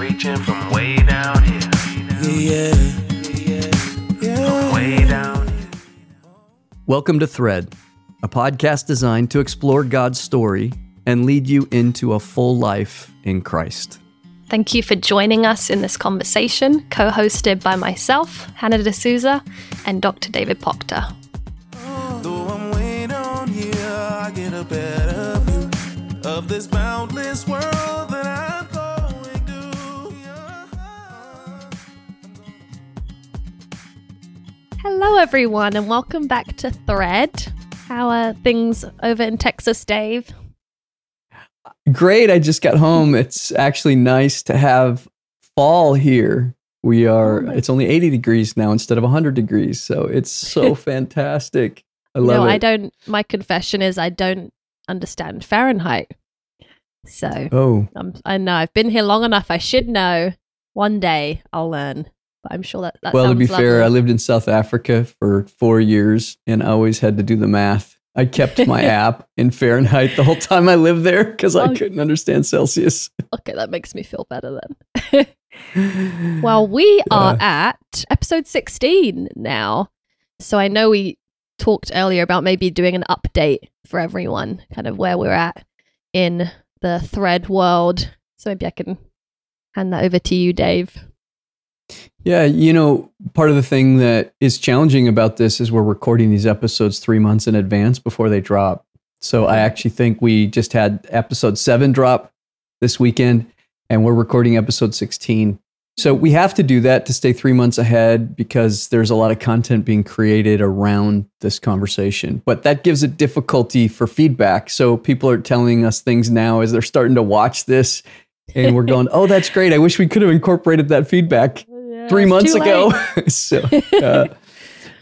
reaching from way down here. Yeah, From way down here. Welcome to Thread, a podcast designed to explore God's story and lead you into a full life in Christ. Thank you for joining us in this conversation, co hosted by myself, Hannah D'Souza, and Dr. David Proctor. Though I'm way down here, I get a better view of this boundless world Hello, everyone, and welcome back to Thread. How are things over in Texas, Dave? Great, I just got home. It's actually nice to have fall here. We are, Oh it's only 80 degrees now instead of 100 degrees. So it's so fantastic. I love no, it. I don't. My confession is I don't understand Fahrenheit. So Oh, I'm, I know I've been here long enough. I should know. One day I'll learn. But I'm sure that that well, to be sounds fair, I lived in South Africa for four years and I always had to do the math. I kept my app in Fahrenheit the whole time I lived there because I Oh. couldn't understand Celsius. Okay, that makes me feel better then. well, we are Uh. at episode 16 now. So I know we talked earlier about maybe doing an update for everyone, kind of where we're at in the thread world. So maybe I can hand that over to you, Dave. Yeah, you know, part of the thing that is challenging about this is we're recording these episodes three months in advance before they drop. So I actually think we just had episode seven drop this weekend, and we're recording episode 16. So we have to do that to stay three months ahead because there's a lot of content being created around this conversation. But that gives it difficulty for feedback. So people are telling us things now as they're starting to watch this, and we're going, oh, that's great. I wish we could have incorporated that feedback three months ago. so, uh,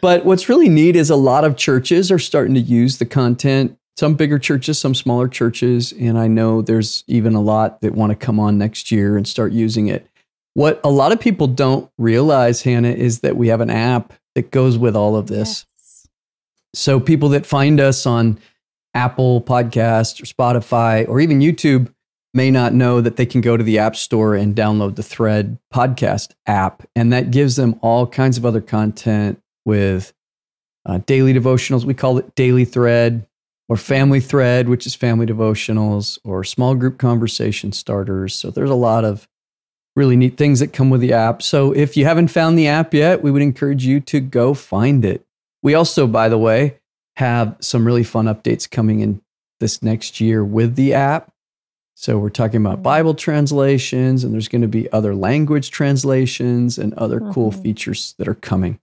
but what's really neat is a lot of churches are starting to use the content. Some bigger churches, some smaller churches, and I know there's even a lot that want to come on next year and start using it. What a lot of people don't realize, Hannah, is that we have an app that goes with all of this. So people that find us on Apple Podcast or Spotify or even YouTube may not know that they can go to the App Store and download the Thread podcast app. And that gives them all kinds of other content with uh, daily devotionals. We call it Daily Thread or Family Thread, which is family devotionals or small group conversation starters. So there's a lot of really neat things that come with the app. So if you haven't found the app yet, we would encourage you to go find it. We also, by the way, have some really fun updates coming in this next year with the app. So we're talking about Mhm. Bible translations, and there's going to be other language translations and other cool Mhm. features that are coming.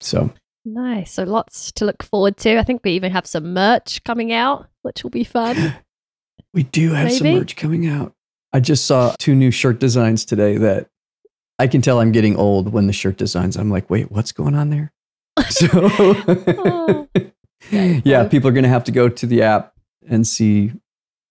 So Nice. So lots to look forward to. I think we even have some merch coming out, which will be fun. we do have some merch coming out. I just saw two new shirt designs today that I can tell I'm getting old when the shirt designs. I'm like, wait, what's going on there? So, Oh. yeah, people are going to have to go to the app and see.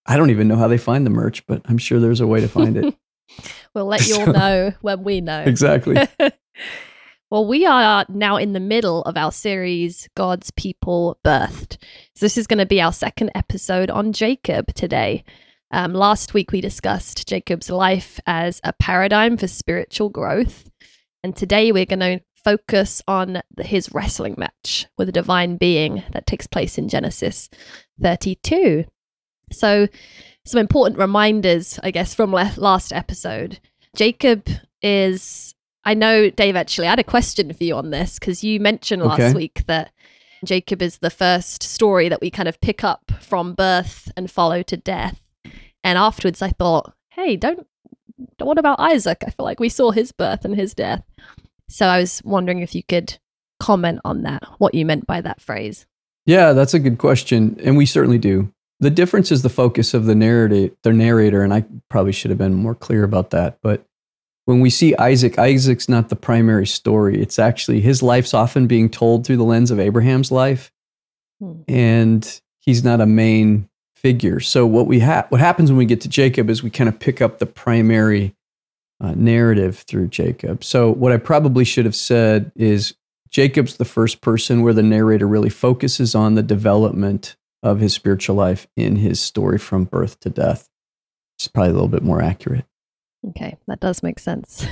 I don't even know how they find the merch, but I'm sure there's a way to find it. we'll let you all So- know when we know. exactly. well, we are now in the middle of our series, God's People Birthed. So, this is going to be our second episode on Jacob today. Um, last week, we discussed Jacob's life as a paradigm for spiritual growth. And today, we're going to focus on his wrestling match with a divine being that takes place in Genesis 32. So, some important reminders, I guess, from le- last episode. Jacob is I know, Dave, actually, I had a question for you on this because you mentioned last Okay. week that Jacob is the first story that we kind of pick up from birth and follow to death. And afterwards, I thought, hey, don't, what about Isaac? I feel like we saw his birth and his death. So I was wondering if you could comment on that, what you meant by that phrase. Yeah, that's a good question, and we certainly do. The difference is the focus of the narrative, the narrator, and I probably should have been more clear about that. But when we see Isaac, Isaac's not the primary story. It's actually his life's often being told through the lens of Abraham's life, Hmm. and he's not a main figure. So what we ha- what happens when we get to Jacob is we kind of pick up the primary uh, narrative through Jacob. So what I probably should have said is Jacob's the first person where the narrator really focuses on the development of his spiritual life in his story from birth to death. It's probably a little bit more accurate. Okay, that does make sense.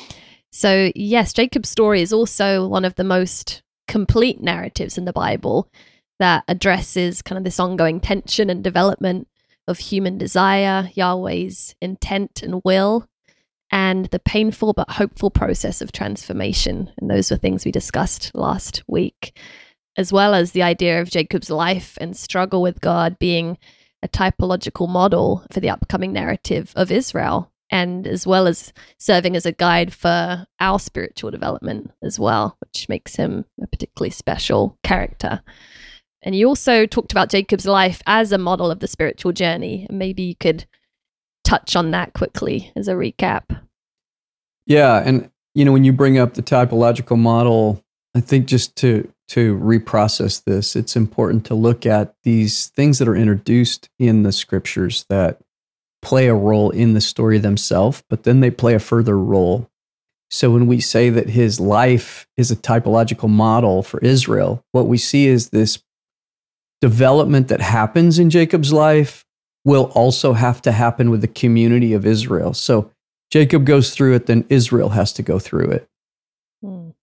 so, yes, Jacob's story is also one of the most complete narratives in the Bible that addresses kind of this ongoing tension and development of human desire, Yahweh's intent and will, and the painful but hopeful process of transformation. And those were things we discussed last week, as well as the idea of Jacob's life and struggle with God being a typological model for the upcoming narrative of Israel, and as well as serving as a guide for our spiritual development as well, which makes him a particularly special character. And you also talked about Jacob's life as a model of the spiritual journey. Maybe you could touch on that quickly as a recap. Yeah, and you know when you bring up the typological model, I think just to to reprocess this, it's important to look at these things that are introduced in the scriptures that play a role in the story themselves, but then they play a further role. So when we say that his life is a typological model for Israel, what we see is this development that happens in Jacob's life will also have to happen with the community of Israel. So Jacob goes through it, then Israel has to go through it.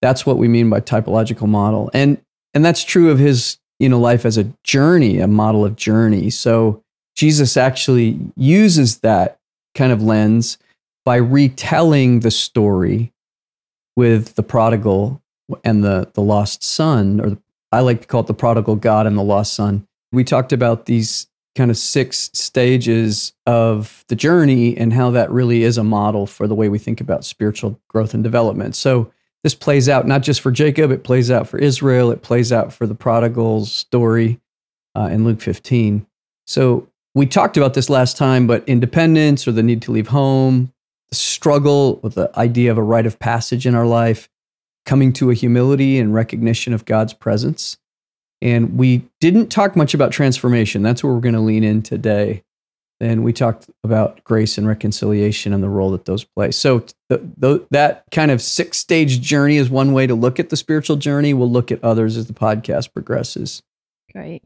That's what we mean by typological model. And and that's true of his, you know, life as a journey, a model of journey. So Jesus actually uses that kind of lens by retelling the story with the prodigal and the the lost son or the, I like to call it the prodigal God and the lost son. We talked about these kind of six stages of the journey and how that really is a model for the way we think about spiritual growth and development. So this plays out not just for Jacob, it plays out for Israel, it plays out for the prodigal's story uh, in Luke 15. So we talked about this last time, but independence or the need to leave home, the struggle with the idea of a rite of passage in our life, coming to a humility and recognition of God's presence. And we didn't talk much about transformation. That's where we're going to lean in today. And we talked about grace and reconciliation and the role that those play. So, the, the, that kind of six stage journey is one way to look at the spiritual journey. We'll look at others as the podcast progresses. Great.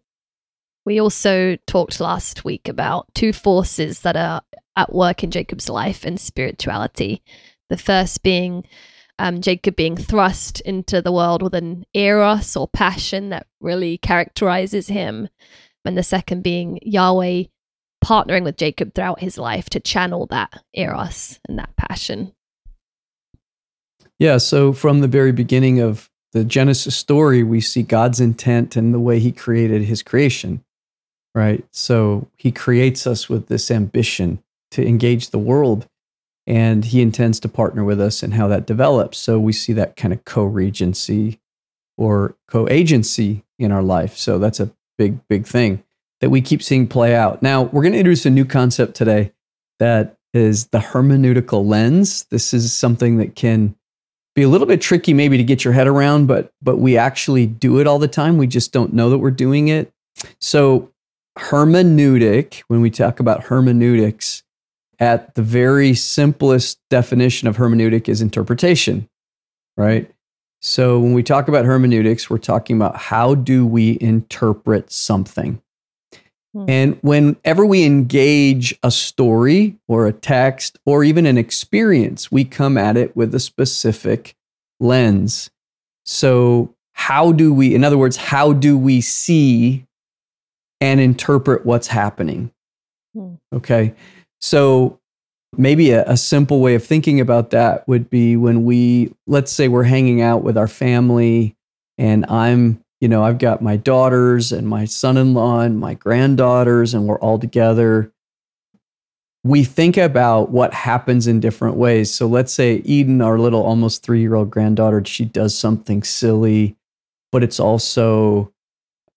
We also talked last week about two forces that are at work in Jacob's life and spirituality. The first being um, Jacob being thrust into the world with an eros or passion that really characterizes him. And the second being Yahweh partnering with Jacob throughout his life to channel that eros and that passion. Yeah, so from the very beginning of the Genesis story, we see God's intent and the way he created his creation, right? So he creates us with this ambition to engage the world and he intends to partner with us and how that develops. So we see that kind of co-regency or co-agency in our life. So that's a big, big thing that we keep seeing play out. Now we're going to introduce a new concept today that is the hermeneutical lens. This is something that can be a little bit tricky maybe to get your head around, but but we actually do it all the time. We just don't know that we're doing it. So hermeneutic, when we talk about hermeneutics, at the very simplest definition of hermeneutic is interpretation, right? So when we talk about hermeneutics, we're talking about how do we interpret something. Hmm. And whenever we engage a story or a text or even an experience, we come at it with a specific lens. So, how do we, in other words, how do we see and interpret what's happening? Hmm. Okay. So, maybe a, a simple way of thinking about that would be when we, let's say, we're hanging out with our family and I'm you know, I've got my daughters and my son in law and my granddaughters, and we're all together. We think about what happens in different ways. So let's say Eden, our little almost three year old granddaughter, she does something silly, but it's also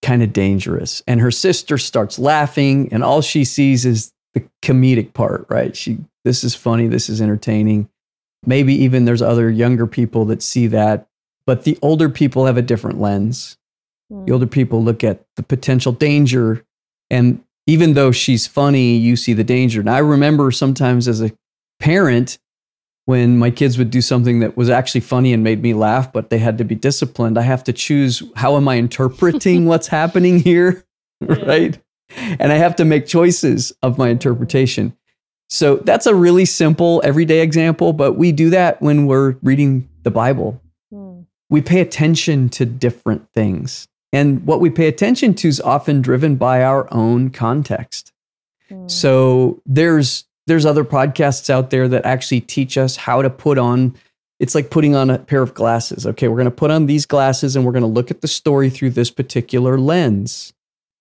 kind of dangerous. And her sister starts laughing, and all she sees is the comedic part, right? She, this is funny, this is entertaining. Maybe even there's other younger people that see that, but the older people have a different lens the older people look at the potential danger. And even though she's funny, you see the danger. And I remember sometimes as a parent, when my kids would do something that was actually funny and made me laugh, but they had to be disciplined, I have to choose how am I interpreting what's happening here? right? And I have to make choices of my interpretation. So that's a really simple everyday example, but we do that when we're reading the Bible. Hmm. We pay attention to different things. And what we pay attention to is often driven by our own context. Hmm. So there's there's other podcasts out there that actually teach us how to put on it's like putting on a pair of glasses. Okay, we're going to put on these glasses and we're going to look at the story through this particular lens.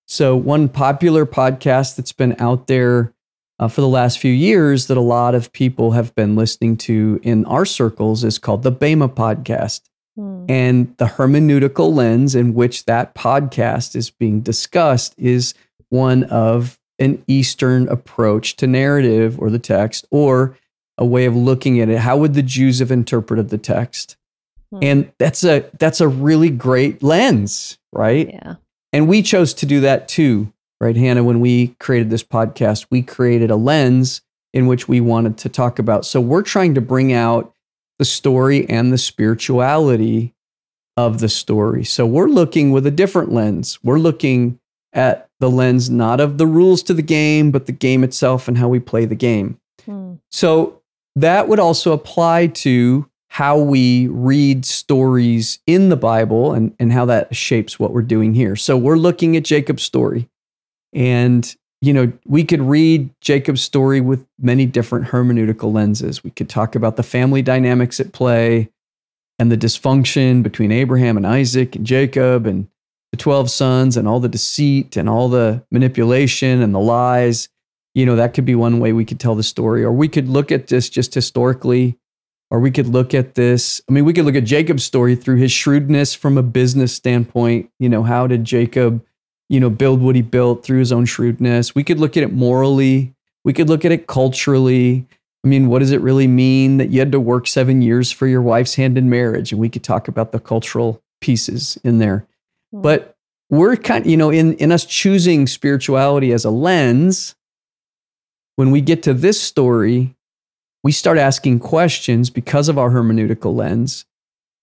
So one popular podcast that's been out there uh, for the last few years that a lot of people have been listening to in our circles is called the Bema podcast. Hmm. And the hermeneutical lens in which that podcast is being discussed is one of an Eastern approach to narrative or the text, or a way of looking at it. How would the Jews have interpreted the text? Hmm. And that's a that's a really great lens, right? Yeah. And we chose to do that too, right, Hannah? When we created this podcast, we created a lens in which we wanted to talk about. So we're trying to bring out the story and the spirituality of the story. So we're looking with a different lens. We're looking at the lens not of the rules to the game, but the game itself and how we play the game. Hmm. So that would also apply to how we read stories in the Bible and, and how that shapes what we're doing here. So we're looking at Jacob's story. And, you know, we could read Jacob's story with many different hermeneutical lenses. We could talk about the family dynamics at play and the dysfunction between Abraham and Isaac and Jacob and the 12 sons and all the deceit and all the manipulation and the lies. You know that could be one way we could tell the story. Or we could look at this just historically or we could look at this i mean we could look at jacob's story through his shrewdness from a business standpoint. You know how did jacob you know build what he built through his own shrewdness. We could look at it morally. We could look at it culturally. I mean what does it really mean that you had to work seven years for your wife's hand in marriage? And we could talk about the cultural pieces in there. Hmm. but we're kind of, you know in in us choosing spirituality as a lens when we get to this story, we start asking questions because of our hermeneutical lens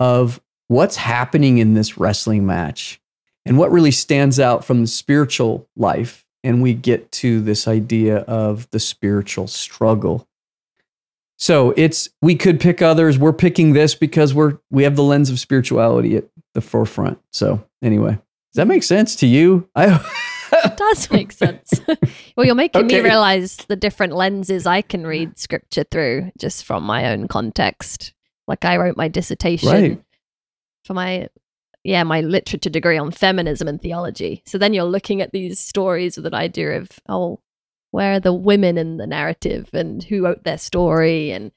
of what's happening in this wrestling match and what really stands out from the spiritual life. And we get to this idea of the spiritual struggle. So it's we could pick others. We're picking this because we're we have the lens of spirituality at the forefront. So anyway, does that make sense to you? I It does make sense. well, you're making me realize the different lenses I can read scripture through just from my own context. Like I wrote my dissertation Right. for my yeah, my literature degree on feminism and theology. So then you're looking at these stories with an idea of, oh, where are the women in the narrative and who wrote their story and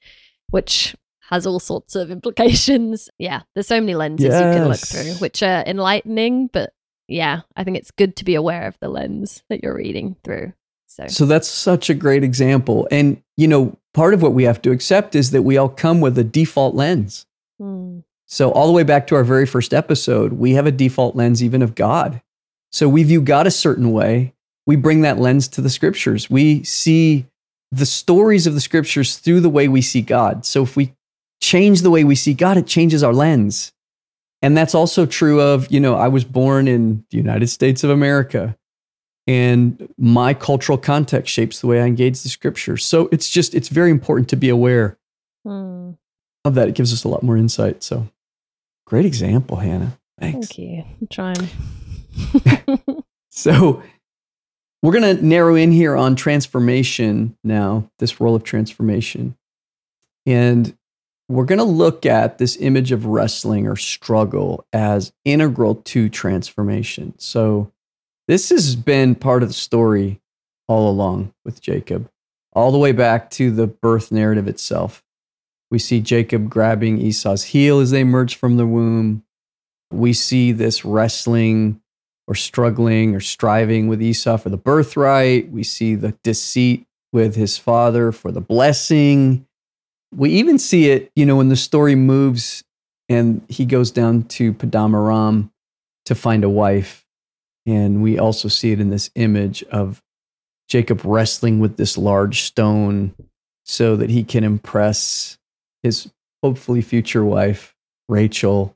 which has all sorts of implications. Yeah, there's so many lenses you can look through, which are enlightening, but yeah, I think it's good to be aware of the lens that you're reading through. So, So that's such a great example. And, you know, part of what we have to accept is that we all come with a default lens. hmm, So, all the way back to our very first episode, we have a default lens even of God. So, we view God a certain way. We bring that lens to the scriptures. We see the stories of the scriptures through the way we see God. So, if we change the way we see God, it changes our lens. And that's also true of, you know, I was born in the United States of America and my cultural context shapes the way I engage the scriptures. So, it's just, it's very important to be aware hmm, of that. It gives us a lot more insight. So, great example, Hannah. Thanks. thank you. I'm trying. So, we're going to narrow in here on transformation now, this role of transformation. And we're going to look at this image of wrestling or struggle as integral to transformation. So, this has been part of the story all along with Jacob, all the way back to the birth narrative itself. We see Jacob grabbing Esau's heel as they emerge from the womb. We see this wrestling or struggling or striving with Esau for the birthright. We see the deceit with his father for the blessing. We even see it, you know, when the story moves and he goes down to Paddan Aram to find a wife. And we also see it in this image of Jacob wrestling with this large stone so that he can impress his hopefully future wife, Rachel.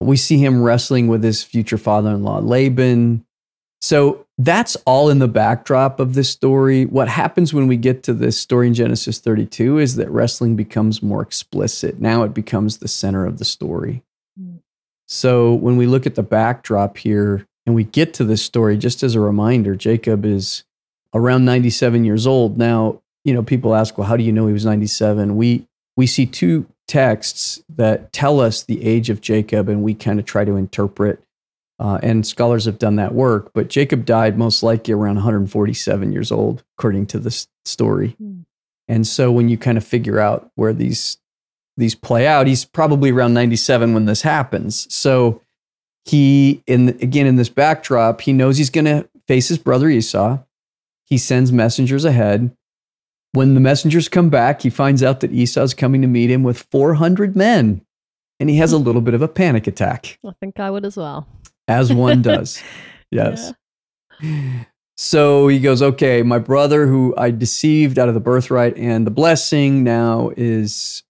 We see him wrestling with his future father in law, Laban. So that's all in the backdrop of this story. What happens when we get to this story in Genesis 32 is that wrestling becomes more explicit. Now it becomes the center of the story. Mm. So when we look at the backdrop here and we get to this story, just as a reminder, Jacob is around 97 years old. Now, you know, people ask, well, how do you know he was 97? We we see two texts that tell us the age of Jacob, and we kind of try to interpret. Uh, and scholars have done that work, but Jacob died most likely around 147 years old, according to this story. Hmm. And so when you kind of figure out where these these play out, he's probably around 97 when this happens. So he in again in this backdrop, he knows he's going to face his brother Esau. He sends messengers ahead. When the messengers come back, he finds out that Esau's coming to meet him with 400 men. And he has a little bit of a panic attack, I think I would as well. as one does. Yes. So he goes, Okay, my brother, who I deceived out of the birthright and the blessing, now is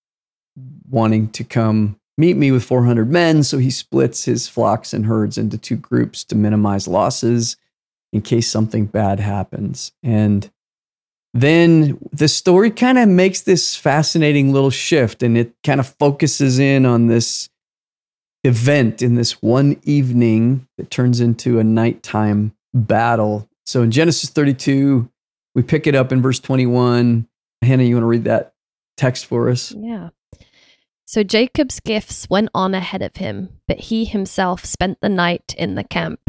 wanting to come meet me with 400 men. So he splits his flocks and herds into two groups to minimize losses in case something bad happens. And then the story kind of makes this fascinating little shift and it kind of focuses in on this event in this one evening that turns into a nighttime battle. So in Genesis 32, we pick it up in verse 21. Hannah, you want to read that text for us? Yeah. So Jacob's gifts went on ahead of him, but he himself spent the night in the camp.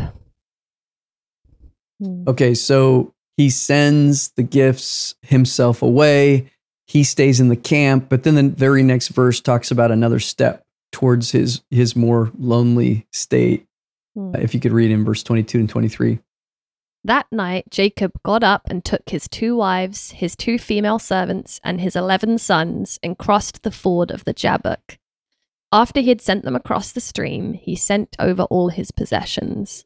Hmm. Okay, so he sends the gifts himself away. He stays in the camp, but then the very next verse talks about another step towards his his more lonely state. Hmm. If you could read in verse 22 and 23. That night, Jacob got up and took his two wives, his two female servants, and his eleven sons and crossed the ford of the Jabbok. After he had sent them across the stream, he sent over all his possessions.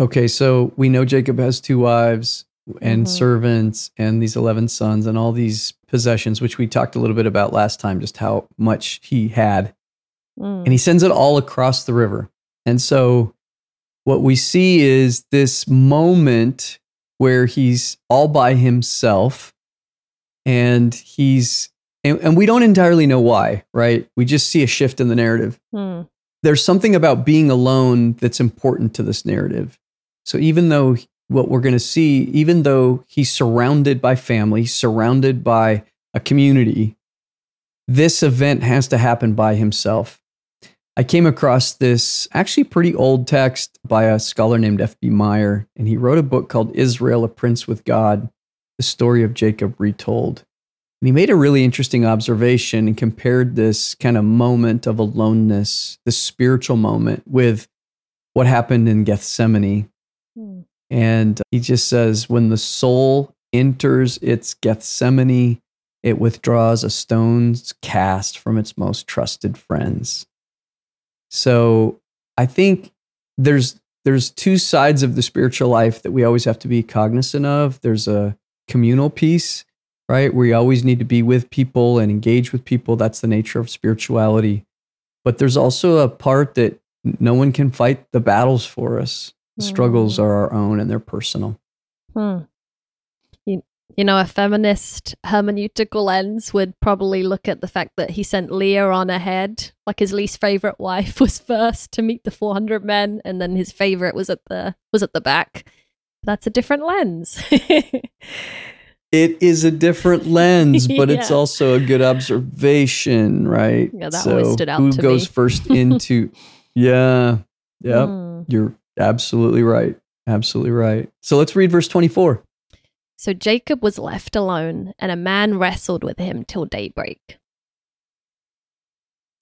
Okay, so we know Jacob has two wives and Mhm. servants and these 11 sons and all these possessions, which we talked a little bit about last time, just how much he had. Mm. And he sends it all across the river. And so what we see is this moment where he's all by himself and he's, and, and we don't entirely know why, right? We just see a shift in the narrative Mm. there's something about being alone that's important to this narrative. So even though what we're going to see, even though he's surrounded by family, surrounded by a community, this event has to happen by himself. I came across this actually pretty old text by a scholar named F.B. Meyer, and he wrote a book called Israel, a Prince with God, the story of Jacob retold. And he made a really interesting observation and compared this kind of moment of aloneness, this spiritual moment, with what happened in Gethsemane. And he just says, when the soul enters its Gethsemane, it withdraws a stone's cast from its most trusted friends. So I think there's there's two sides of the spiritual life that we always have to be cognizant of. There's a communal piece, right? Where you always need to be with people and engage with people. That's the nature of spirituality. But there's also a part that no one can fight the battles for us. The struggles Mm. are our own and they're personal. Hmm. You, you know, a feminist hermeneutical lens would probably look at the fact that he sent Leah on ahead, like his least favorite wife was first to meet the 400 men, and then his favorite was at the was at the back. That's a different lens. It is a different lens, but it's also a good observation, right? Yeah, that always stood out Who to goes me. first into? yeah, yep. Hmm. You're absolutely right. Absolutely right. So let's read verse 24. So Jacob was left alone, and a man wrestled with him till daybreak.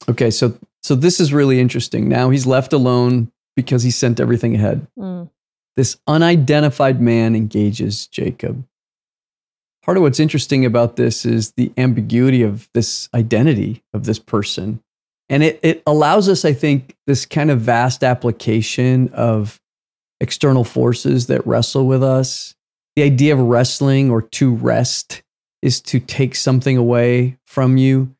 Okay, so so this is really interesting. Now he's left alone because he sent everything ahead. Hmm. This unidentified man engages Jacob. Part of what's interesting about this is the ambiguity of this identity of this person. And it, it allows us, I think, this kind of vast application of external forces that wrestle with us. The idea of wrestling or to wrest is to take something away from you.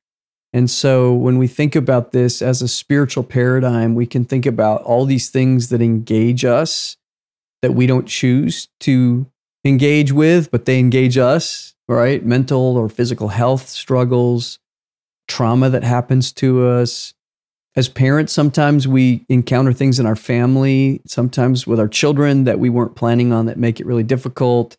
And so when we think about this as a spiritual paradigm, we can think about all these things that engage us that we don't choose to engage with, but they engage us, right? Mental or physical health struggles, trauma that happens to us. As parents, sometimes we encounter things in our family, sometimes with our children that we weren't planning on that make it really difficult.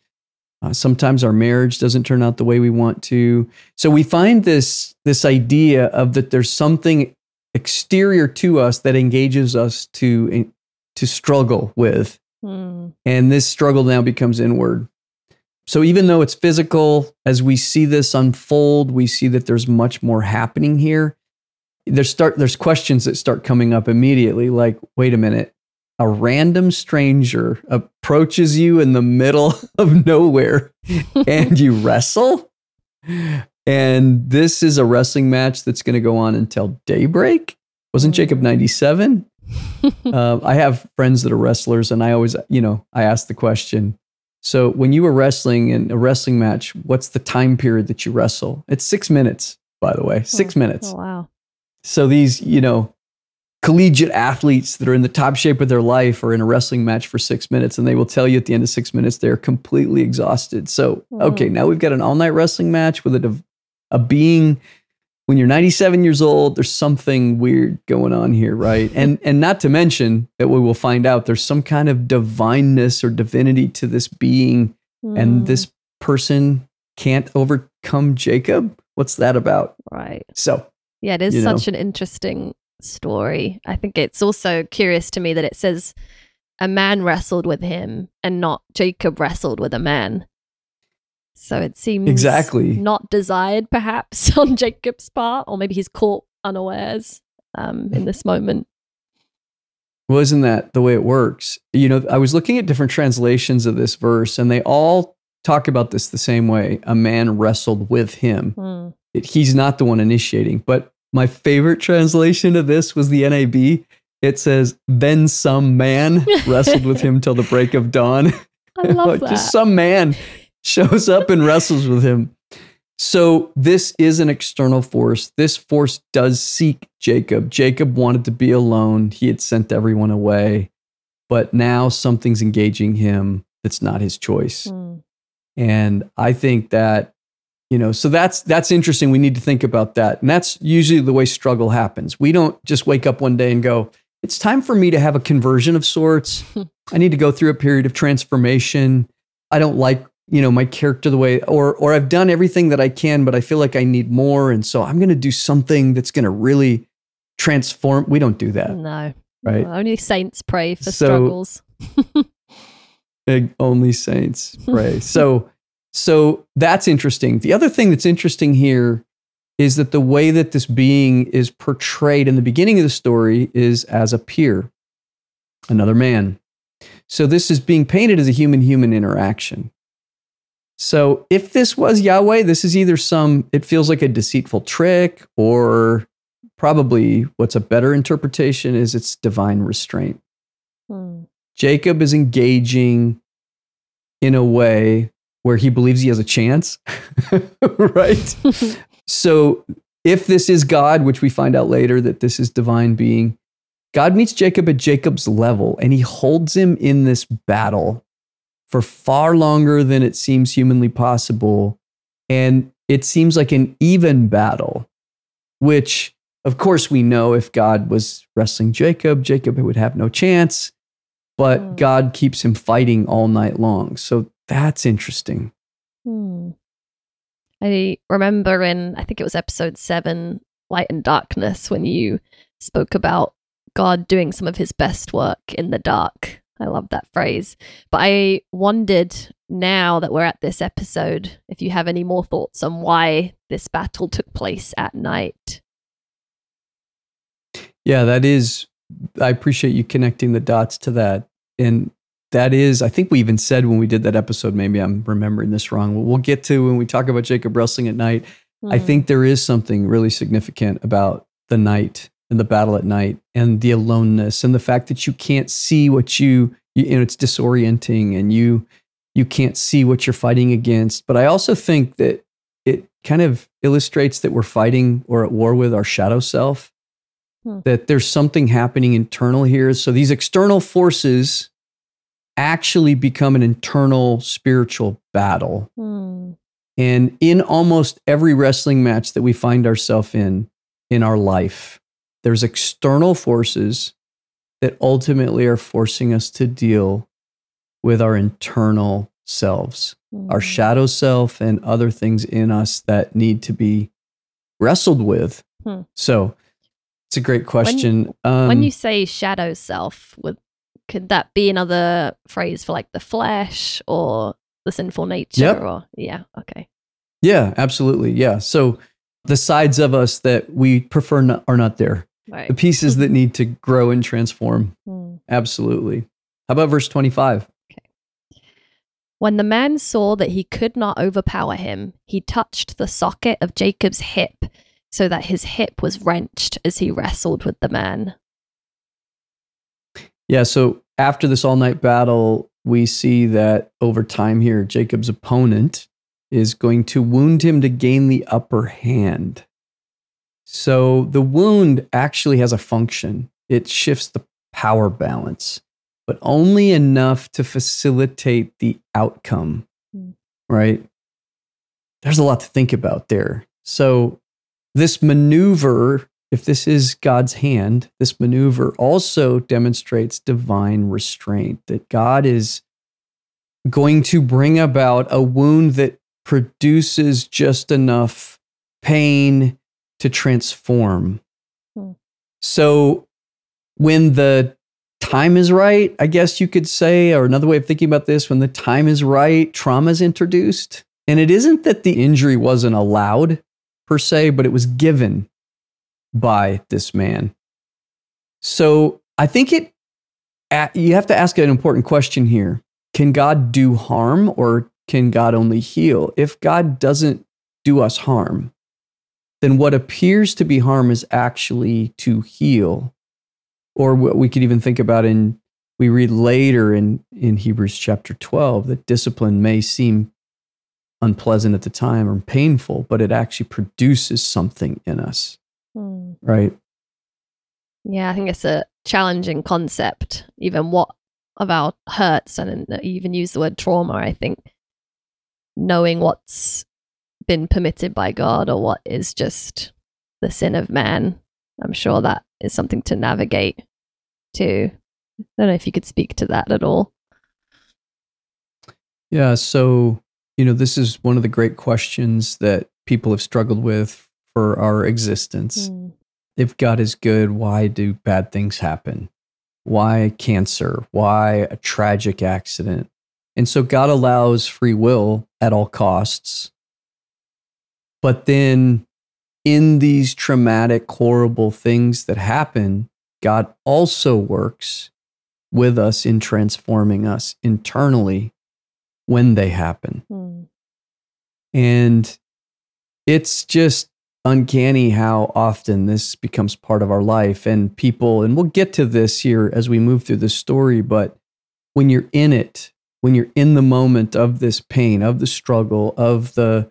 Uh, sometimes our marriage doesn't turn out the way we want to. So we find this this idea of that there's something exterior to us that engages us to to struggle with, Hmm. and this struggle now becomes inward. So even though it's physical, as we see this unfold, we see that there's much more happening here. There's start there's questions that start coming up immediately, like, wait a minute, a random stranger approaches you in the middle of nowhere and you wrestle. And this is a wrestling match that's going to go on until daybreak. Wasn't Jacob 97? uh, I have friends that are wrestlers, and I always, you know, I ask the question. So when you were wrestling in a wrestling match, what's the time period that you wrestle? It's six minutes, by the way, six minutes. Oh, wow. So these, you know, collegiate athletes that are in the top shape of their life are in a wrestling match for six minutes, and they will tell you at the end of six minutes they're completely exhausted. So, okay, Mm. now we've got an all night wrestling match with a, a being. When you're 97 years old, there's something weird going on here, right? And and not to mention that we will find out there's some kind of divineness or divinity to this being, Hmm. and this person can't overcome Jacob. What's that about? Right. So Yeah, it is you know. such an interesting story. I think it's also curious to me that it says a man wrestled with him and not Jacob wrestled with a man. So it seems Exactly. not desired, perhaps, on Jacob's part, or maybe he's caught unawares um, in this moment. Well, isn't that the way it works? You know, I was looking at different translations of this verse, and they all talk about this the same way. A man wrestled with him. Hmm. It- he's not the one initiating. But my favorite translation of this was the NAB. It says, Then some man wrestled with him till the break of dawn. I love that. Just some man shows up and wrestles with him. So this is an external force. This force does seek Jacob. Jacob wanted to be alone. He had sent everyone away. But now something's engaging him that's not his choice. Hmm. And I think that, you know, so that's that's interesting. We need to think about that. And that's usually the way struggle happens. We don't just wake up one day and go, it's time for me to have a conversion of sorts. I need to go through a period of transformation. I don't like, you know, my character the way or or I've done everything that I can, but I feel like I need more. And so I'm gonna do something that's gonna really transform. We don't do that. No. Right. No, Only saints pray for So- struggles. Only saints pray. so so that's interesting. The other thing that's interesting here is that the way that this being is portrayed in the beginning of the story is as a peer, another man. So this is being painted as a human human interaction. So if this was Yahweh, this is either some, it feels like a deceitful trick, or probably what's a better interpretation is it's divine restraint. Hmm. Jacob is engaging in a way where he believes he has a chance, right? so, if this is God, which we find out later that this is divine being, God meets Jacob at Jacob's level and he holds him in this battle for far longer than it seems humanly possible. And it seems like an even battle, which, of course, we know if God was wrestling Jacob, Jacob would have no chance but Hmm. God keeps him fighting all night long. So that's interesting. Hmm. I remember in, I think it was episode seven, Light and Darkness, when you spoke about God doing some of his best work in the dark. I love that phrase. But I wondered now that we're at this episode if you have any more thoughts on why this battle took place at night. Yeah, that is, I appreciate you connecting the dots to that. And that is, I think we even said when we did that episode, maybe I'm remembering this wrong. We'll, we'll get to when we talk about Jacob wrestling at night. I Hmm. think there is something really significant about the night and the battle at night and the aloneness and the fact that you can't see what you, you, you know, it's disorienting and you, you can't see what you're fighting against. But I also think that it, kind of illustrates that we're fighting or at war with our shadow self. Hmm. That there's something happening internal here. So these external forces actually become an internal spiritual battle. Hmm. And in almost every wrestling match that we find ourselves in in our life, there's external forces that ultimately are forcing us to deal with our internal selves, our Hmm. shadow self, and other things in us that need to be wrestled with. Hmm. So it's a great question. um, when you say shadow self, would could that be another phrase for like the flesh or the sinful nature? Yep. Or yeah, okay. yeah, absolutely. Yeah. So the sides of us that we prefer not, are not there, Right. the pieces that need to grow and transform. Hmm. Absolutely. How about verse 25? Okay. When the man saw that he could not overpower him, he touched the socket of Jacob's hip, so that his hip was wrenched as he wrestled with the man. Yeah, so after this all night battle, we see that over time here, Jacob's opponent is going to wound him to gain the upper hand. So the wound actually has a function, it shifts the power balance, but only enough to facilitate the outcome, Hmm. right? There's a lot to think about there. So this maneuver if this is God's hand, this maneuver also demonstrates divine restraint, that God is going to bring about a wound that produces just enough pain to transform. Hmm. So when the time is right, I guess you could say, or another way of thinking about this, when the time is right, trauma is introduced. And it isn't that the injury wasn't allowed per se, but it was given by this man. So I think it, you have to ask an important question here. Can God do harm or can God only heal? If God doesn't do us harm, then what appears to be harm is actually to heal. Or what we could even think about in, we read later in, in Hebrews chapter 12 that discipline may seem unpleasant at the time or painful, but it actually produces something in us, Hmm. right? Yeah, I think it's a challenging concept, even what about hurts, and even use the word trauma. I think knowing what's been permitted by God or what is just the sin of man, I'm sure that is something to navigate too. I don't know if you could speak to that at all. Yeah. So, you know, this is one of the great questions that people have struggled with for our existence. Hmm. If God is good, why do bad things happen? Why cancer? Why a tragic accident? And so God allows free will at all costs. But then in these traumatic, horrible things that happen, God also works with us in transforming us internally when they happen. Hmm. And it's just uncanny how often this becomes part of our life. And people, and we'll get to this here as we move through the story, but when you're in it, when you're in the moment of this pain, of the struggle, of the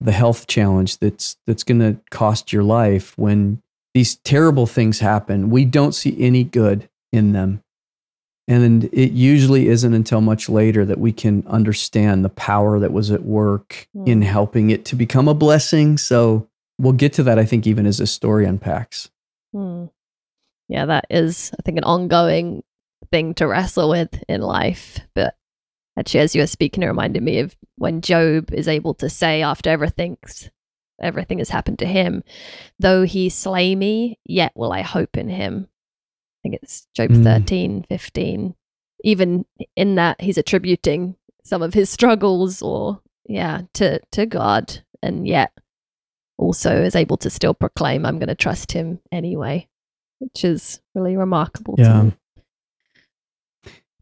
the health challenge that's that's going to cost your life when these terrible things happen we don't see any good in them and it usually isn't until much later that we can understand the power that was at work in Hmm. helping it to become a blessing. So we'll get to that, I think, even as the story unpacks. Hmm. Yeah, that is, I think, an ongoing thing to wrestle with in life. But actually, as you were speaking, it reminded me of when Job is able to say after everything's everything has happened to him, though he slay me, yet will I hope in him. I think it's Job Mm. thirteen, fifteen. Even in that, he's attributing some of his struggles or, yeah, to, to God. And yet also is able to still proclaim, I'm going to trust him anyway, which is really remarkable Yeah.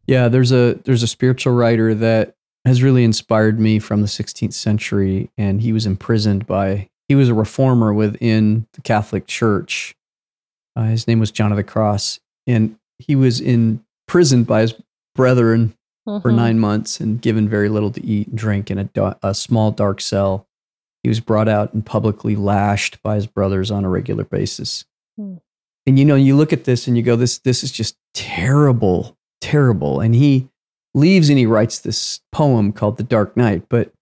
Yeah, there's a there's a spiritual writer that has really inspired me from the 16th century, and he was imprisoned by he was a reformer within the Catholic Church. Uh, his name was John of the Cross, and he was imprisoned by his brethren for Mhm. nine months and given very little to eat and drink in a, a small dark cell. He was brought out and publicly lashed by his brothers on a regular basis. Hmm. And you know, you look at this and you go, this, this is just terrible, terrible. And he leaves and he writes this poem called The Dark Night. But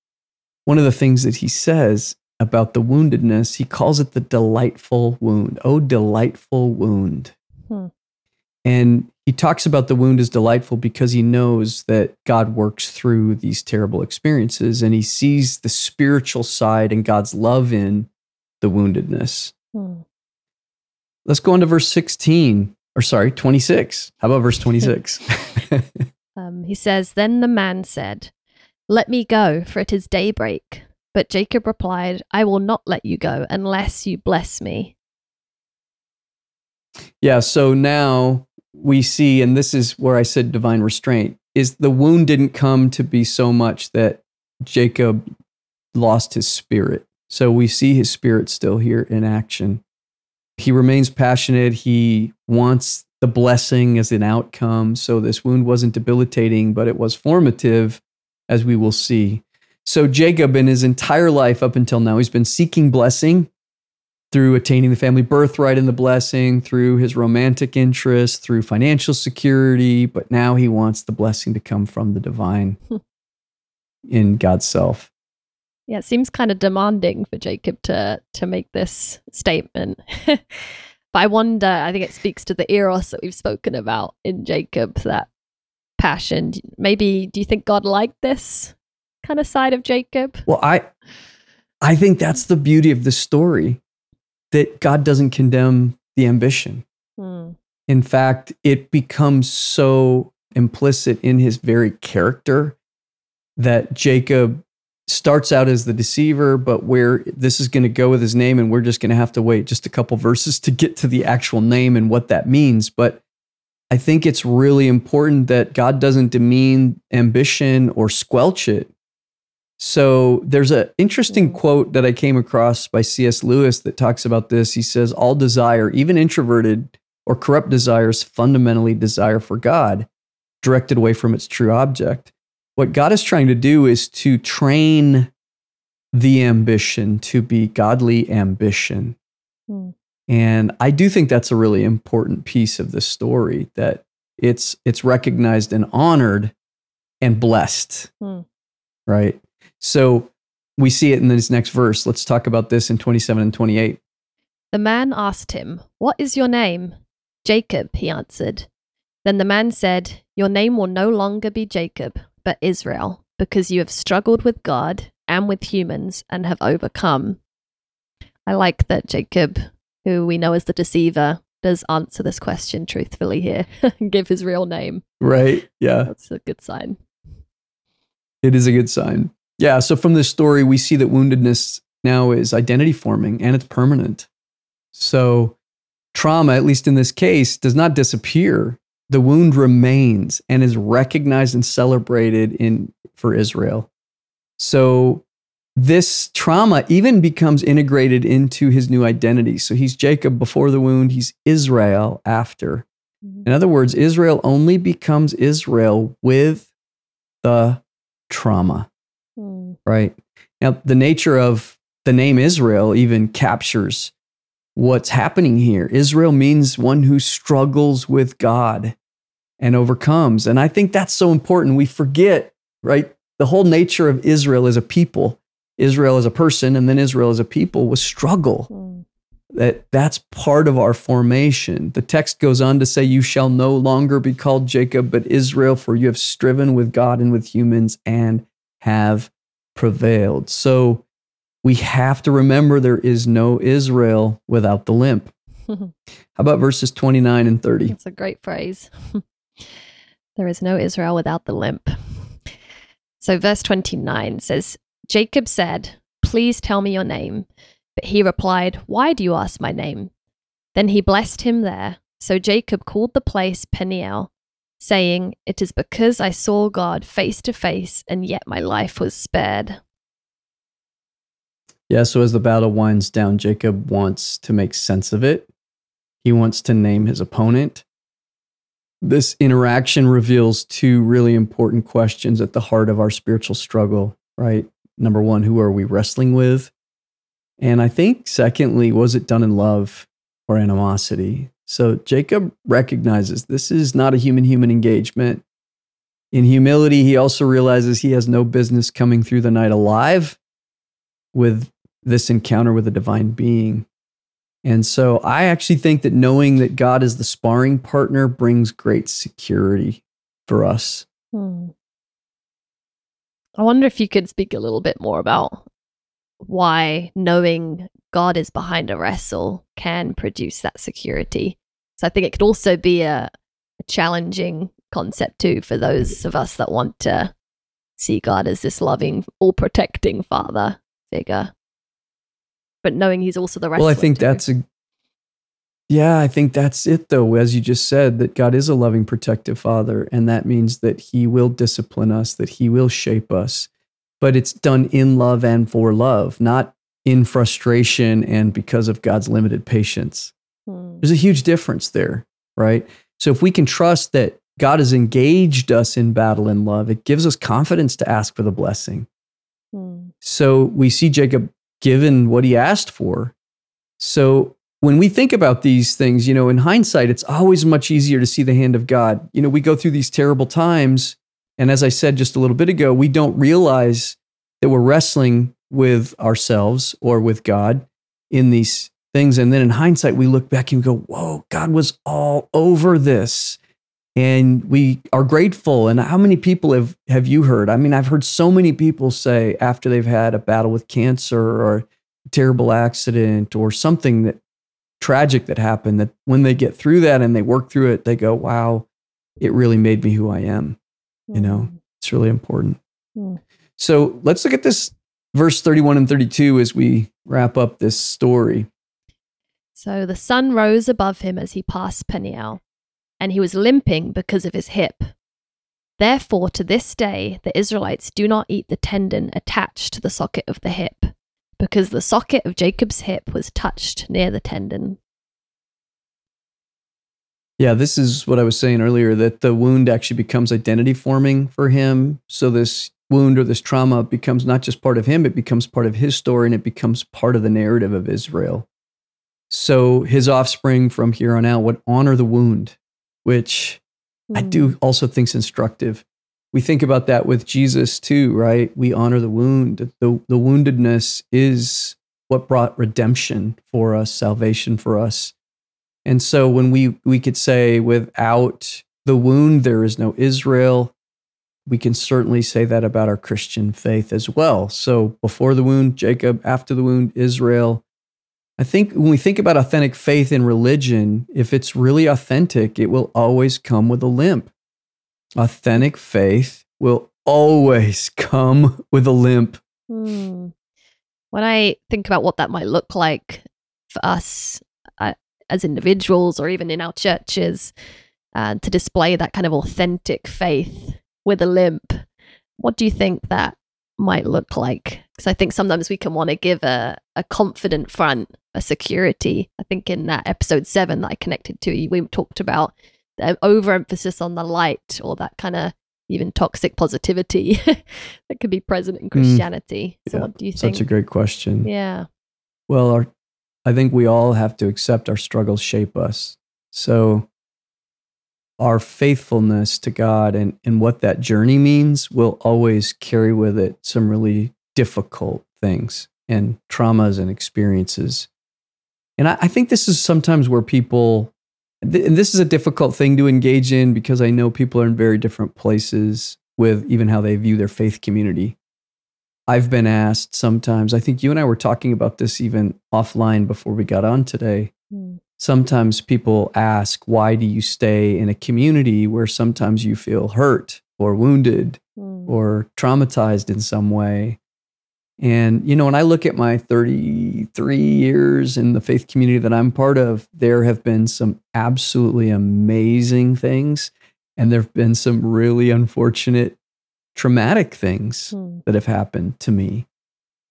one of the things that he says about the woundedness, he calls it the delightful wound. Oh, delightful wound. Hmm. And he talks about the wound as delightful because he knows that God works through these terrible experiences and he sees the spiritual side and God's love in the woundedness. Hmm. Let's go on to verse 16, or sorry, 26. How about verse 26? Um, he says, Then the man said, Let me go, for it is daybreak. But Jacob replied, I will not let you go unless you bless me. yeah, so now we see, and this is where I said divine restraint, is the wound didn't come to be so much that Jacob lost his spirit. So we see his spirit still here in action. He remains passionate. He wants the blessing as an outcome. So this wound wasn't debilitating, but it was formative, as we will see. So Jacob, in his entire life up until now, he's been seeking blessing through attaining the family birthright and the blessing, through his romantic interest, through financial security. But now he wants the blessing to come from the divine in God's self. Yeah, it seems kind of demanding for Jacob to to make this statement. but I wonder, I think it speaks to the eros that we've spoken about in Jacob, that passion. Maybe do you think God liked this kind of side of Jacob? Well, I I think that's the beauty of the story that God doesn't condemn the ambition. Hmm. In fact, it becomes so implicit in his very character that Jacob starts out as the deceiver, but where this is going to go with his name, and we're just going to have to wait just a couple verses to get to the actual name and what that means. But I think it's really important that God doesn't demean ambition or squelch it. So there's an interesting mm-hmm. quote that I came across by C.S. Lewis that talks about this. He says, All desire, even introverted or corrupt desires, fundamentally desire for God, directed away from its true object. What God is trying to do is to train the ambition to be godly ambition. Hmm. And I do think that's a really important piece of the story that it's it's recognized and honored and blessed. Hmm. Right? So we see it in this next verse. Let's talk about this in 27 and 28. The man asked him, What is your name? Jacob, he answered. Then the man said, Your name will no longer be Jacob, but Israel, because you have struggled with God and with humans and have overcome. I like that Jacob, who we know as the deceiver, does answer this question truthfully here and give his real name. Right? Yeah. That's a good sign. It is a good sign. Yeah. So from this story, we see that woundedness now is identity forming and it's permanent. So trauma, at least in this case, does not disappear. The wound remains and is recognized and celebrated in for Israel. So this trauma even becomes integrated into his new identity. So he's Jacob before the wound, he's Israel after. In other words, Israel only becomes Israel with the trauma Hmm. right? Now, the nature of the name Israel even captures what's happening here. Israel means one who struggles with God and overcomes. And I think that's so important. We forget, right? The whole nature of Israel as a people, Israel as a person, and then Israel as a people was struggle. Hmm. That that's part of our formation. The text goes on to say, You shall no longer be called Jacob, but Israel, for you have striven with God and with humans and have prevailed. So we have to remember there is no Israel without the limp. How about verses 29 and 30? That's a great phrase. there is no Israel without the limp. So, verse 29 says, Jacob said, Please tell me your name. But he replied, Why do you ask my name? Then he blessed him there. So Jacob called the place Peniel, saying, It is because I saw God face to face, and yet my life was spared. Yeah, so as the battle winds down, Jacob wants to make sense of it. He wants to name his opponent. This interaction reveals two really important questions at the heart of our spiritual struggle, right? Number one, who are we wrestling with? And I think, secondly, was it done in love or animosity? So Jacob recognizes this is not a human human engagement. In humility, he also realizes he has no business coming through the night alive with this encounter with a divine being. And so I actually think that knowing that God is the sparring partner brings great security for us. Hmm. I wonder if you could speak a little bit more about why knowing God is behind a wrestle can produce that security. So I think it could also be a, a challenging concept too for those of us that want to see God as this loving, all protecting father figure. But knowing he's also the wrestler. Well, I think too. that's a yeah, I think that's it though. As you just said, that God is a loving, protective father, and that means that he will discipline us, that he will shape us. But it's done in love and for love, not in frustration and because of God's limited patience. Hmm. There's a huge difference there, right? So if we can trust that God has engaged us in battle in love, it gives us confidence to ask for the blessing. Hmm. So we see Jacob given what he asked for. So when we think about these things, you know, in hindsight, it's always much easier to see the hand of God. You know, we go through these terrible times. And as I said just a little bit ago, we don't realize that we're wrestling with ourselves or with God in these things. And then in hindsight, we look back and we go, whoa, God was all over this. And we are grateful. And how many people have, have you heard? I mean, I've heard so many people say after they've had a battle with cancer or a terrible accident or something that tragic that happened, that when they get through that and they work through it, they go, wow, it really made me who I am. You know, Hmm. it's really important. Hmm. So let's look at this verse 31 and 32 as we wrap up this story. So the sun rose above him as he passed Peniel, and he was limping because of his hip. Therefore, to this day, the Israelites do not eat the tendon attached to the socket of the hip, because the socket of Jacob's hip was touched near the tendon. Yeah, this is what I was saying earlier that the wound actually becomes identity forming for him. So this wound or this trauma becomes not just part of him, it becomes part of his story and it becomes part of the narrative of Israel. So his offspring from here on out would honor the wound, which I Hmm. do also think is instructive. We think about that with Jesus too, right? We honor the wound. The, the woundedness is what brought redemption for us, salvation for us. And so when we, we could say, without the wound, there is no Israel, we can certainly say that about our Christian faith as well. So before the wound, Jacob, after the wound, Israel. I think when we think about authentic faith in religion, if it's really authentic, it will always come with a limp. Authentic faith will always come with a limp. Hmm. When I think about what that might look like for us uh, as individuals or even in our churches uh, to display that kind of authentic faith with a limp, what do you think that might look like? Because I think sometimes we can want to give a, a confident front, a security. I think in that episode seven that I connected to, we talked about the overemphasis on the light or that kind of even toxic positivity that could be present in Christianity. so, Mm. Yeah, what do you think? Such a great question. yeah. Well, our, I think we all have to accept our struggles shape us. So, our faithfulness to God and, and what that journey means will always carry with it some really difficult things and traumas and experiences. And I, I think this is sometimes where people, th- and this is a difficult thing to engage in because I know people are in very different places with even how they view their faith community. I've been asked sometimes, I think you and I were talking about this even offline before we got on today. Hmm. Sometimes people ask, why do you stay in a community where sometimes you feel hurt or wounded Hmm. or traumatized in some way? And, you know, when I look at my 33 years in the faith community that I'm part of, there have been some absolutely amazing things. And there have been some really unfortunate, traumatic things Hmm. that have happened to me.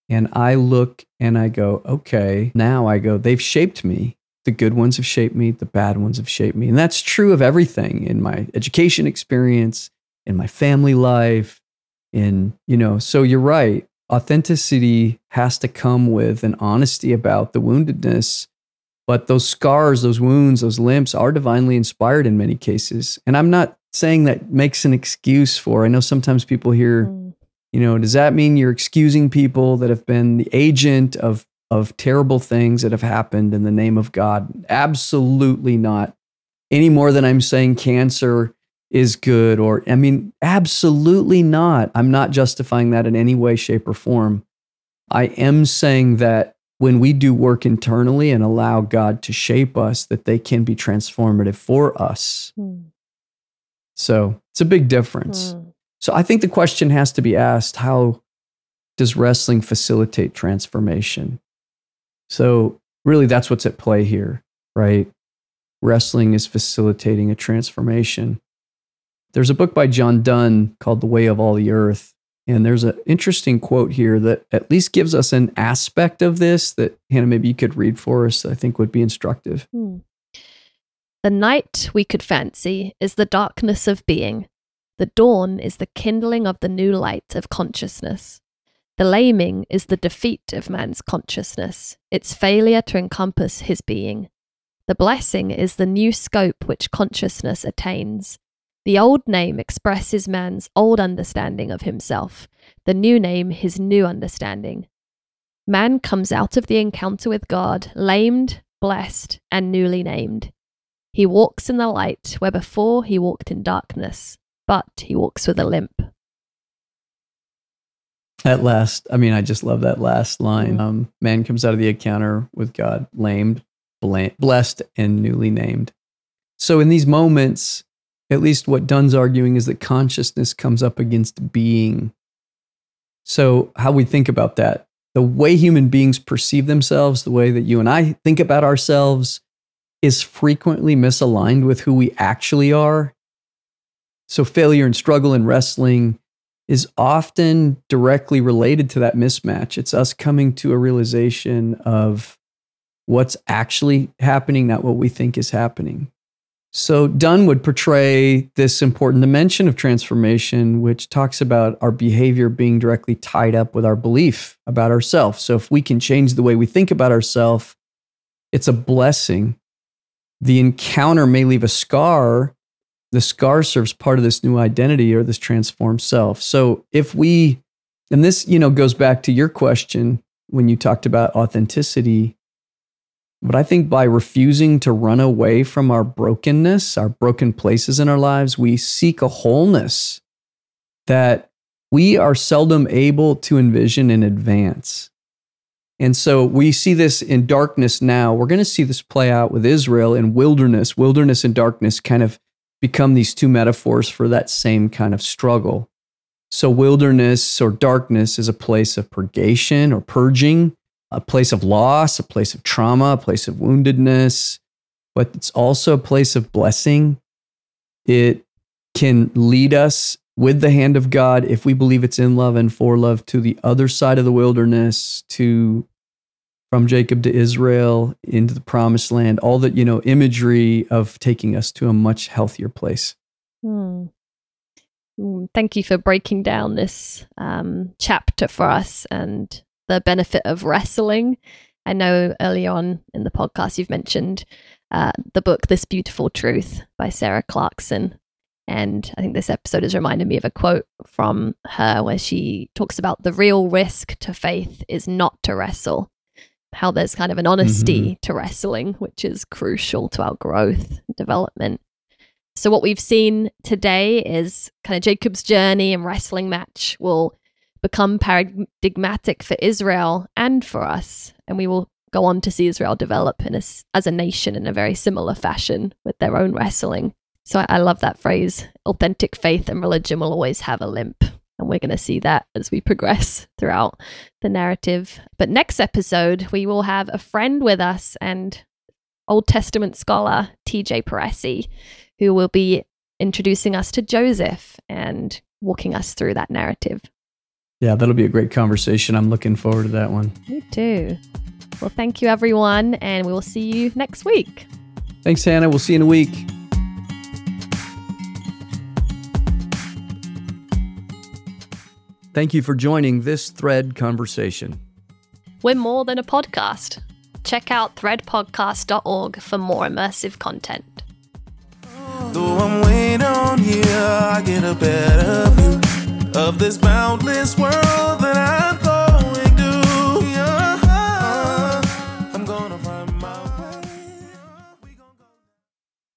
And I look and I go, okay, now I go, they've shaped me. The good ones have shaped me, the bad ones have shaped me. And that's true of everything in my education experience, in my family life, in, you know, so you're right. Authenticity has to come with an honesty about the woundedness. But those scars, those wounds, those limps are divinely inspired in many cases. And I'm not saying that makes an excuse for. I know sometimes people hear, Mm. you know, does that mean you're excusing people that have been the agent of of terrible things that have happened in the name of God? Absolutely not. Any more than I'm saying cancer is good or I mean absolutely not. I'm not justifying that in any way shape or form. I am saying that when we do work internally and allow God to shape us that they can be transformative for us. Mm. So, it's a big difference. Mm. So I think the question has to be asked how does wrestling facilitate transformation? So really that's what's at play here, right? Wrestling is facilitating a transformation. There's a book by John Dunne called The Way of All the Earth. And there's an interesting quote here that at least gives us an aspect of this that Hannah, maybe you could read for us, I think would be instructive. Hmm. The night, we could fancy, is the darkness of being. The dawn is the kindling of the new light of consciousness. The laming is the defeat of man's consciousness, its failure to encompass his being. The blessing is the new scope which consciousness attains. The old name expresses man's old understanding of himself, the new name his new understanding. Man comes out of the encounter with God lamed, blessed, and newly named. He walks in the light where before he walked in darkness, but he walks with a limp. That last, I mean, I just love that last line. Mm. Um, man comes out of the encounter with God, lamed, blessed, and newly named. So, in these moments, at least what Dunne's arguing is that consciousness comes up against being. So, how we think about that, the way human beings perceive themselves, the way that you and I think about ourselves, is frequently misaligned with who we actually are. So, failure and struggle in wrestling is often directly related to that mismatch. It's us coming to a realization of what's actually happening, not what we think is happening. So, Dunne would portray this important dimension of transformation, which talks about our behavior being directly tied up with our belief about ourselves. So, if we can change the way we think about ourselves, it's a blessing. The encounter may leave a scar, the scar serves part of this new identity or this transformed self. So if we, and this, you know, goes back to your question when you talked about authenticity. But I think by refusing to run away from our brokenness, our broken places in our lives, we seek a wholeness that we are seldom able to envision in advance. And so we see this in darkness now. We're going to see this play out with Israel in wilderness. Wilderness and darkness kind of become these two metaphors for that same kind of struggle. So, wilderness or darkness is a place of purgation or purging, a place of loss, a place of trauma, a place of woundedness, but it's also a place of blessing. It can lead us with the hand of God, if we believe it's in love and for love, to the other side of the wilderness, to from Jacob to Israel into the promised land, all that, you know, imagery of taking us to a much healthier place. Hmm. Mm, Thank you for breaking down this um, chapter for us and the benefit of wrestling. I know early on in the podcast you've mentioned uh, the book This Beautiful Truth by Sarah Clarkson. And I think this episode has reminded me of a quote from her where she talks about the real risk to faith is not to wrestle. How there's kind of an honesty to wrestling, which is crucial to our growth and development. So, what we've seen today is kind of Jacob's journey and wrestling match will become paradigmatic for Israel and for us. And we will go on to see Israel develop a as a nation in a very similar fashion with their own wrestling. So, I, I love that phrase authentic faith and religion will always have a limp. And we're going to see that as we progress throughout the narrative. But next episode, we will have a friend with us and Old Testament scholar TJ Paresi, who will be introducing us to Joseph and walking us through that narrative. Yeah, that'll be a great conversation. I'm looking forward to that one. Me too. Well, thank you, everyone, and we will see you next week. Thanks, Hannah. We'll see you in a week. Thank you for joining this thread conversation. We're more than a podcast. Check out threadpodcast.org for more immersive content. Though I'm way down here, I get a better view of this boundless world that I'm